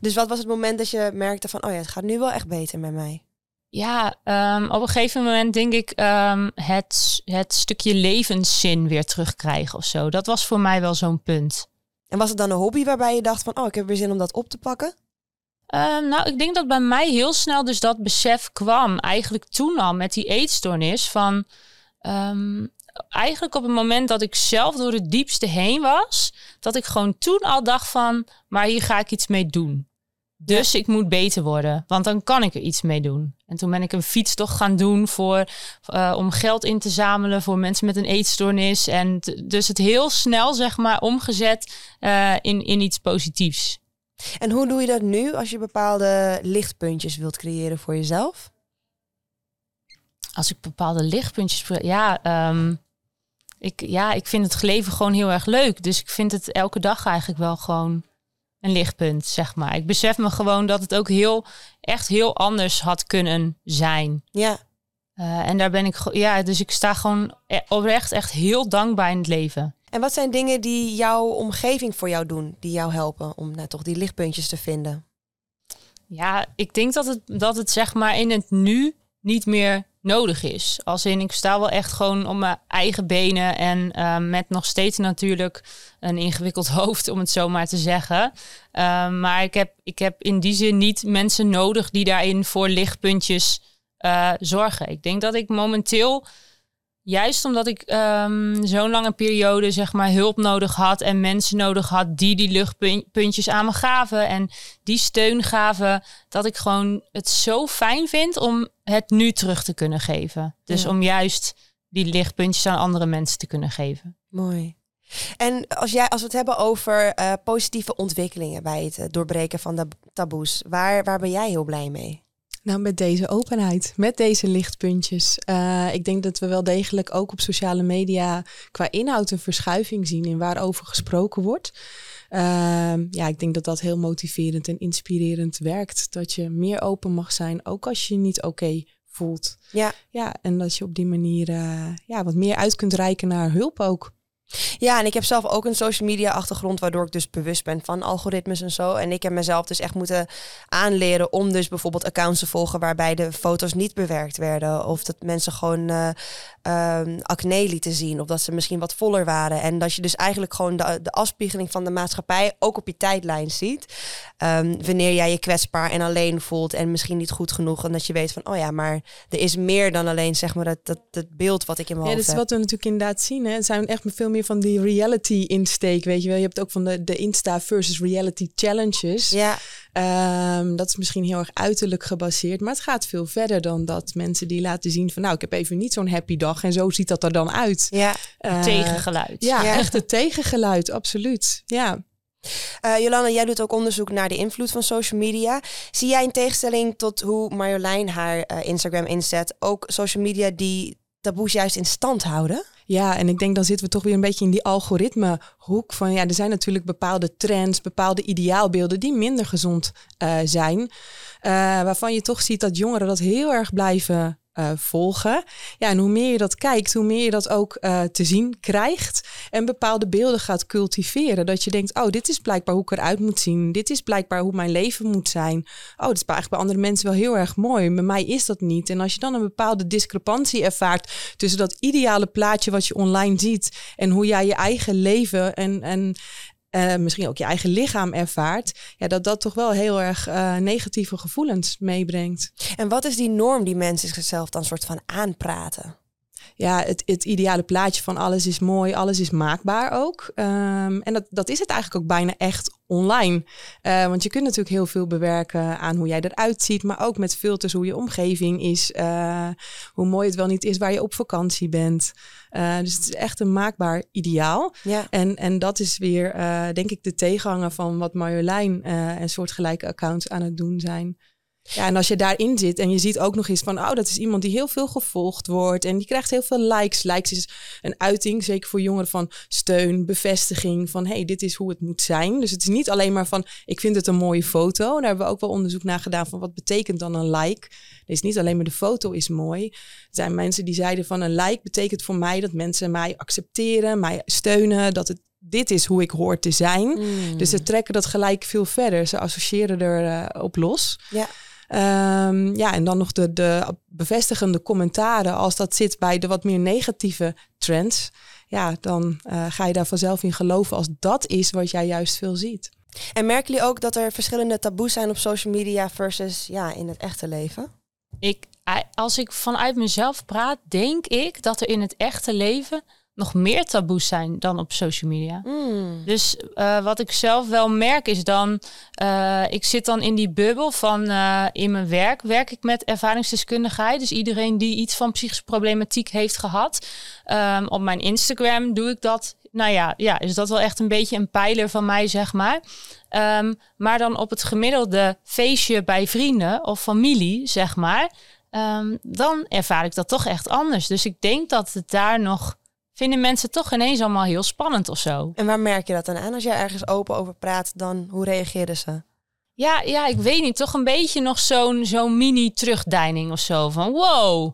Dus wat was het moment dat je merkte van, oh ja, het gaat nu wel echt beter met mij? Ja, um, op een gegeven moment denk ik um, het, het stukje levenszin weer terugkrijgen of zo. Dat was voor mij wel zo'n punt. En was het dan een hobby waarbij je dacht van, oh, ik heb weer zin om dat op te pakken? Um, nou, ik denk dat bij mij heel snel dus dat besef kwam. Eigenlijk toen al met die eetstoornis van... Eigenlijk op het moment dat ik zelf door het diepste heen was... dat ik gewoon toen al dacht van, maar hier ga ik iets mee doen. Dus ik moet beter worden, want dan kan ik er iets mee doen. En toen ben ik een fietstocht gaan doen voor, uh, om geld in te zamelen voor mensen met een eetstoornis. En dus het heel snel, zeg maar, omgezet uh, in, in iets positiefs. En hoe doe je dat nu als je bepaalde lichtpuntjes wilt creëren voor jezelf? Als ik bepaalde lichtpuntjes. Ja, um, ik, ja, ik vind het leven gewoon heel erg leuk. Dus ik vind het elke dag eigenlijk wel gewoon een lichtpunt, zeg maar. Ik besef me gewoon dat het ook heel, echt heel anders had kunnen zijn. Ja. Uh, en daar ben ik, ja, dus ik sta gewoon e-, oprecht echt heel dankbaar in het leven. En wat zijn dingen die jouw omgeving voor jou doen, die jou helpen om nou, toch die lichtpuntjes te vinden? Ja, ik denk dat het, dat het zeg maar in het nu niet meer nodig is. Als in, ik sta wel echt gewoon op mijn eigen benen en uh, met nog steeds natuurlijk een ingewikkeld [LAUGHS] hoofd, om het zo maar te zeggen. Uh, maar ik heb, ik heb in die zin niet mensen nodig die daarin voor lichtpuntjes uh, zorgen. Ik denk dat ik momenteel Juist omdat ik um, zo'n lange periode zeg maar hulp nodig had en mensen nodig had die die luchtpuntjes aan me gaven en die steun gaven, dat ik gewoon het zo fijn vind om het nu terug te kunnen geven. Dus om juist die lichtpuntjes aan andere mensen te kunnen geven. Mooi. En als, jij, als we het hebben over uh, positieve ontwikkelingen bij het doorbreken van de taboes, waar, waar ben jij heel blij mee? Nou, met deze openheid, met deze lichtpuntjes. Uh, ik denk dat we wel degelijk ook op sociale media qua inhoud een verschuiving zien in waarover gesproken wordt. Uh, ja, ik denk dat dat heel motiverend en inspirerend werkt. Dat je meer open mag zijn, ook als je je niet oké voelt. Ja. ja, en dat je op die manier uh, ja, wat meer uit kunt reiken naar hulp ook. Ja, en ik heb zelf ook een social media achtergrond, waardoor ik dus bewust ben van algoritmes en zo. En ik heb mezelf dus echt moeten aanleren om dus bijvoorbeeld accounts te volgen waarbij de foto's niet bewerkt werden. Of dat mensen gewoon uh, acne lieten zien. Of dat ze misschien wat voller waren. En dat je dus eigenlijk gewoon de, de afspiegeling van de maatschappij ook op je tijdlijn ziet. Um, wanneer jij je kwetsbaar en alleen voelt en misschien niet goed genoeg. En dat je weet van, oh ja, maar er is meer dan alleen zeg maar dat, dat, dat beeld wat ik in mijn ja, hoofd heb. Ja, dat is wat we natuurlijk inderdaad zien. Hè. Het zijn echt veel meer van die reality insteek, weet je wel. Je hebt ook van de, de Insta versus reality challenges. Ja. Um, dat is misschien heel erg uiterlijk gebaseerd, maar het gaat veel verder dan dat mensen die laten zien van nou, ik heb even niet zo'n happy dag en zo ziet dat er dan uit. Ja, uh, tegengeluid. Ja, ja, echt het tegengeluid, absoluut. Ja. Uh, Jolanda, jij doet ook onderzoek naar de invloed van social media. Zie jij in tegenstelling tot hoe Marjolein haar uh, Instagram inzet, ook social media die taboes juist in stand houden? Ja, en ik denk dan zitten we toch weer een beetje in die algoritmehoek van ja, er zijn natuurlijk bepaalde trends, bepaalde ideaalbeelden die minder gezond uh, zijn. Uh, waarvan je toch ziet dat jongeren dat heel erg blijven uh, volgen. Ja, en hoe meer je dat kijkt, hoe meer je dat ook uh, te zien krijgt. En bepaalde beelden gaat cultiveren. Dat je denkt, oh, dit is blijkbaar hoe ik eruit moet zien. Dit is blijkbaar hoe mijn leven moet zijn. Oh, dat is eigenlijk bij andere mensen wel heel erg mooi. Bij mij is dat niet. En als je dan een bepaalde discrepantie ervaart tussen dat ideale plaatje wat je online ziet en hoe jij je eigen leven en, en uh, misschien ook je eigen lichaam ervaart, ja, dat dat toch wel heel erg uh, negatieve gevoelens meebrengt. En wat is die norm die mensen zichzelf dan soort van aanpraten? Ja, het, het ideale plaatje van alles is mooi, alles is maakbaar ook. Um, en dat, dat is het eigenlijk ook bijna echt online. Uh, want je kunt natuurlijk heel veel bewerken aan hoe jij eruit ziet, maar ook met filters hoe je omgeving is, uh, hoe mooi het wel niet is waar je op vakantie bent. Uh, dus het is echt een maakbaar ideaal. Ja. En, en dat is weer, denk ik, de tegenhanger van wat Marjolein en soortgelijke accounts aan het doen zijn. Ja, en als je daarin zit en je ziet ook nog eens van, oh, dat is iemand die heel veel gevolgd wordt en die krijgt heel veel likes. Likes is een uiting, zeker voor jongeren, van steun, bevestiging, van hey, dit is hoe het moet zijn. Dus het is niet alleen maar van, ik vind het een mooie foto. Daar hebben we ook wel onderzoek naar gedaan van wat betekent dan een like. Het is niet alleen maar de foto is mooi. Er zijn mensen die zeiden van een like betekent voor mij dat mensen mij accepteren, mij steunen, dat het dit is hoe ik hoor te zijn. Mm. Dus ze trekken dat gelijk veel verder. Ze associëren er uh, op los. Ja. Um, ja, en dan nog de, de bevestigende commentaren. Als dat zit bij de wat meer negatieve trends. Ja, dan uh, ga je daar vanzelf in geloven als dat is wat jij juist veel ziet. En merken jullie ook dat er verschillende taboes zijn op social media versus ja, in het echte leven? Ik, als ik vanuit mezelf praat, denk ik dat er in het echte leven nog meer taboes zijn dan op social media. Mm. Dus uh, wat ik zelf wel merk is dan, uh, ik zit dan in die bubbel van uh, in mijn werk werk ik met ervaringsdeskundigheid. Dus iedereen die iets van psychische problematiek heeft gehad. Um, op mijn Instagram doe ik dat. Nou ja, ja, is dat wel echt een beetje een pijler van mij, zeg maar. Um, maar dan op het gemiddelde feestje bij vrienden of familie, zeg maar. Um, dan ervaar ik dat toch echt anders. Dus ik denk dat het daar nog vinden mensen toch ineens allemaal heel spannend of zo. En waar merk je dat dan aan? Als jij ergens open over praat, dan hoe reageren ze? Ja, ja, ik weet niet. Toch een beetje nog zo'n zo'n mini-terugdeining of zo. Van wow,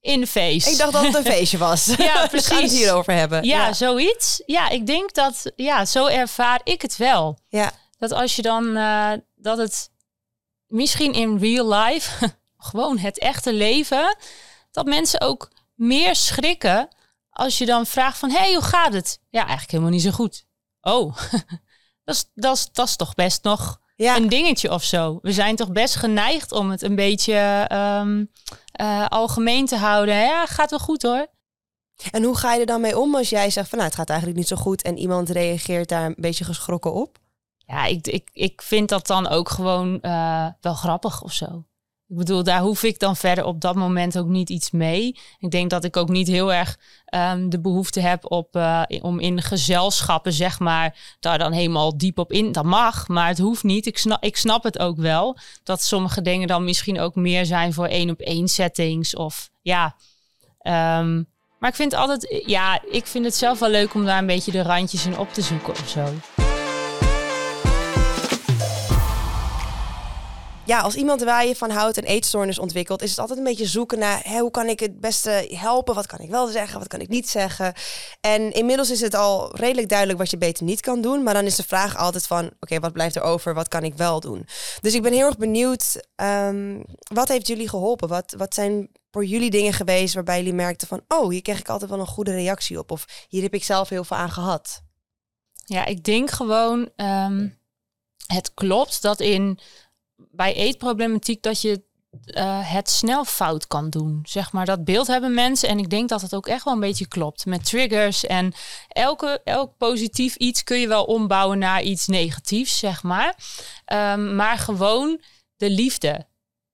in de feest. Ik dacht dat het een [LAUGHS] feestje was. ja, [LAUGHS] precies. We gaan het hierover hebben. Ja, ja, zoiets. Ja, ik denk dat, ja, zo ervaar ik het wel. Ja. Dat als je dan, uh, dat het misschien in real life, [LAUGHS] gewoon het echte leven, dat mensen ook meer schrikken als je dan vraagt van, hey, hoe gaat het? Ja, eigenlijk helemaal niet zo goed. Oh, [LAUGHS] dat, is, dat, is, dat is toch best nog ja. een dingetje of zo. We zijn toch best geneigd om het een beetje um, uh, algemeen te houden. Ja, gaat wel goed hoor. En hoe ga je er dan mee om als jij zegt van, nou, het gaat eigenlijk niet zo goed en iemand reageert daar een beetje geschrokken op? Ja, ik, ik, ik vind dat dan ook gewoon uh, wel grappig of zo. Ik bedoel, daar hoef ik dan verder op dat moment ook niet iets mee. Ik denk dat ik ook niet heel erg um, de behoefte heb op, uh, om in gezelschappen, zeg maar, daar dan helemaal diep op in. Dat mag, maar het hoeft niet. Ik snap, ik snap het ook wel. Dat sommige dingen dan misschien ook meer zijn voor één op één settings. Of ja. Um, maar ik vind altijd, ja, ik vind het zelf wel leuk om daar een beetje de randjes in op te zoeken of zo. Ja, als iemand waar je van houdt een eetstoornis ontwikkelt, is het altijd een beetje zoeken naar hoe kan ik het beste helpen? Wat kan ik wel zeggen? Wat kan ik niet zeggen? En inmiddels is het al redelijk duidelijk wat je beter niet kan doen. Maar dan is de vraag altijd van, oké, wat blijft er over? Wat kan ik wel doen? Dus ik ben heel erg benieuwd, um, wat heeft jullie geholpen? Wat, wat zijn voor jullie dingen geweest waarbij jullie merkten van, oh, hier kreeg ik altijd wel een goede reactie op. Of hier heb ik zelf heel veel aan gehad. Ja, ik denk gewoon, um, het klopt dat in bij eetproblematiek dat je uh, het snel fout kan doen. Zeg maar, dat beeld hebben mensen. En ik denk dat het ook echt wel een beetje klopt. Met triggers en elke, elk positief iets kun je wel ombouwen naar iets negatiefs, zeg maar. Um, maar gewoon de liefde.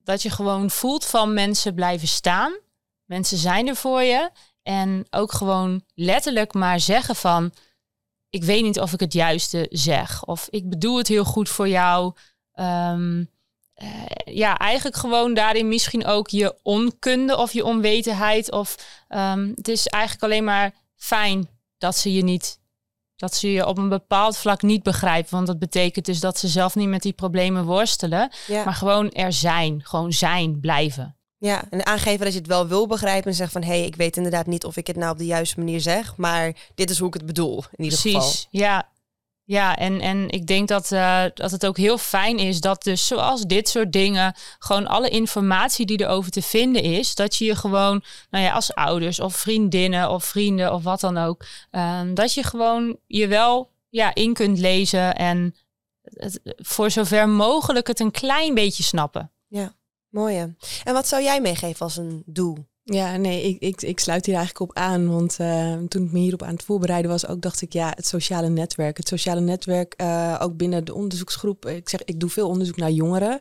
Dat je gewoon voelt van mensen blijven staan. Mensen zijn er voor je. En ook gewoon letterlijk maar zeggen van... ik weet niet of ik het juiste zeg. Of ik bedoel het heel goed voor jou. Um, uh, ja, eigenlijk gewoon daarin misschien ook je onkunde of je onwetendheid. Of um, het is eigenlijk alleen maar fijn dat ze je niet, dat ze je op een bepaald vlak niet begrijpen. Want dat betekent dus dat ze zelf niet met die problemen worstelen. Ja. Maar gewoon er zijn, gewoon zijn, blijven. Ja, en aangeven dat je het wel wil begrijpen en zeg van hé, hey, ik weet inderdaad niet of ik het nou op de juiste manier zeg, maar dit is hoe ik het bedoel in ieder Precies, geval. ja. Ja, en, en ik denk dat, uh, dat het ook heel fijn is dat dus zoals dit soort dingen, gewoon alle informatie die erover te vinden is, dat je je gewoon, nou ja, als ouders of vriendinnen of vrienden of wat dan ook, um, dat je gewoon je wel ja, in kunt lezen en voor zover mogelijk het een klein beetje snappen. Ja, mooi. En wat zou jij meegeven als een doel? Ja, nee, ik, ik, ik sluit hier eigenlijk op aan. Want uh, toen ik me hierop aan het voorbereiden was, ook dacht ik, ja, het sociale netwerk. Het sociale netwerk, uh, ook binnen de onderzoeksgroep. Ik zeg, ik doe veel onderzoek naar jongeren.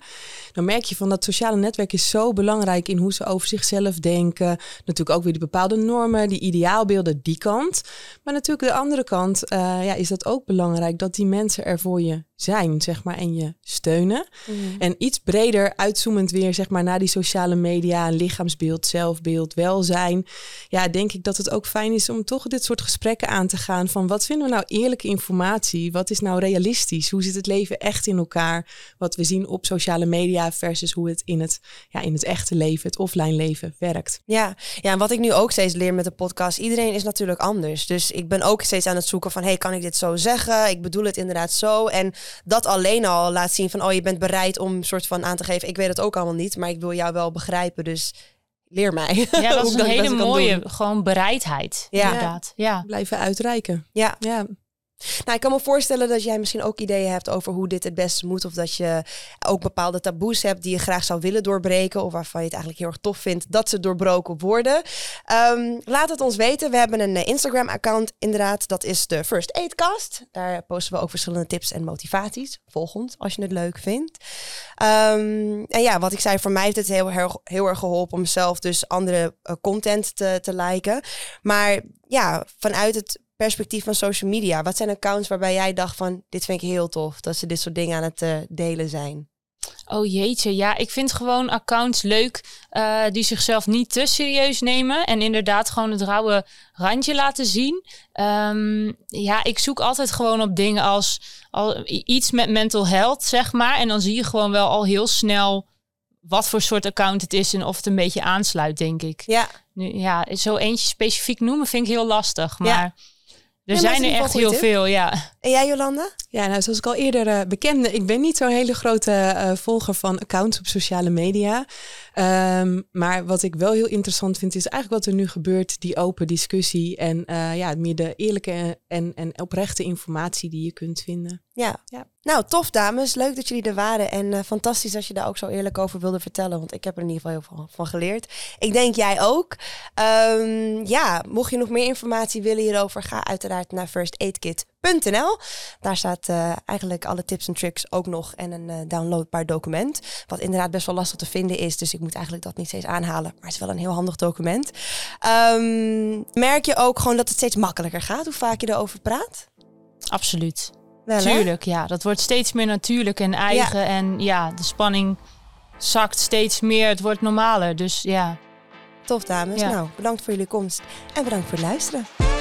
Dan merk je van dat sociale netwerk is zo belangrijk in hoe ze over zichzelf denken. Natuurlijk ook weer die bepaalde normen, die ideaalbeelden, die kant. Maar natuurlijk de andere kant uh, ja, is dat ook belangrijk dat die mensen er voor je zijn, zeg maar, en je steunen. Mm. En iets breder uitzoomend weer, zeg maar, naar die sociale media, lichaamsbeeld, zelfbeeld, welzijn. Ja, denk ik dat het ook fijn is om toch dit soort gesprekken aan te gaan van wat vinden we nou eerlijke informatie? Wat is nou realistisch? Hoe zit het leven echt in elkaar? Wat we zien op sociale media versus hoe het in het, ja, in het echte leven, het offline leven werkt. Ja, ja, en wat ik nu ook steeds leer met de podcast, iedereen is natuurlijk anders. Dus ik ben ook steeds aan het zoeken van, hey, kan ik dit zo zeggen? Ik bedoel het inderdaad zo. En dat alleen al laat zien van, oh, je bent bereid om een soort van aan te geven, ik weet het ook allemaal niet, maar ik wil jou wel begrijpen, dus leer mij. Ja, [LAUGHS] dat is een hele mooie, gewoon bereidheid, ja. inderdaad. Ja. Blijven uitreiken. Ja. ja. Nou, ik kan me voorstellen dat jij misschien ook ideeën hebt over hoe dit het beste moet. Of dat je ook bepaalde taboes hebt die je graag zou willen doorbreken. Of waarvan je het eigenlijk heel erg tof vindt dat ze doorbroken worden. Um, laat het ons weten. We hebben een eh, Instagram-account inderdaad. Dat is de First Aid Cast. Daar posten we ook verschillende tips en motivaties. Volg ons als je het leuk vindt. Um, en ja, wat ik zei, voor mij heeft het heel, heel, heel erg geholpen om zelf dus andere uh, content te, te liken. Maar ja, vanuit het perspectief van social media? Wat zijn accounts waarbij jij dacht van dit vind ik heel tof dat ze dit soort dingen aan het uh, delen zijn? Oh jeetje, ja, ik vind gewoon accounts leuk uh, die zichzelf niet te serieus nemen en inderdaad gewoon het rauwe randje laten zien. Um, ja, ik zoek altijd gewoon op dingen als al, iets met mental health, zeg maar. En dan zie je gewoon wel al heel snel wat voor soort account het is en of het een beetje aansluit, denk ik. Ja. Nu, ja, zo eentje specifiek noemen vind ik heel lastig, maar... Ja. Er zijn er echt heel veel, ja. En jij, Jolanda? Ja, nou, zoals ik al eerder uh, bekende, ik ben niet zo'n hele grote uh, volger van accounts op sociale media. Um, maar wat ik wel heel interessant vind, is eigenlijk wat er nu gebeurt, die open discussie en uh, ja, meer de eerlijke en, en oprechte informatie die je kunt vinden. Ja. ja. Nou, tof dames. Leuk dat jullie er waren. En uh, fantastisch dat je daar ook zo eerlijk over wilde vertellen. Want ik heb er in ieder geval heel veel van geleerd. Ik denk jij ook. Um, ja, mocht je nog meer informatie willen hierover, ga uiteraard naar firstaidkit.nl. Daar staat uh, eigenlijk alle tips en tricks ook nog en een uh, downloadbaar document. Wat inderdaad best wel lastig te vinden is. Dus ik moet eigenlijk dat niet steeds aanhalen. Maar het is wel een heel handig document. Um, merk je ook gewoon dat het steeds makkelijker gaat hoe vaak je erover praat? Absoluut. Wel, Tuurlijk, ja. Dat wordt steeds meer natuurlijk en eigen. En ja, de spanning zakt steeds meer. Het wordt normaler. Dus ja. Tof, dames. Nou, bedankt voor jullie komst en bedankt voor het luisteren.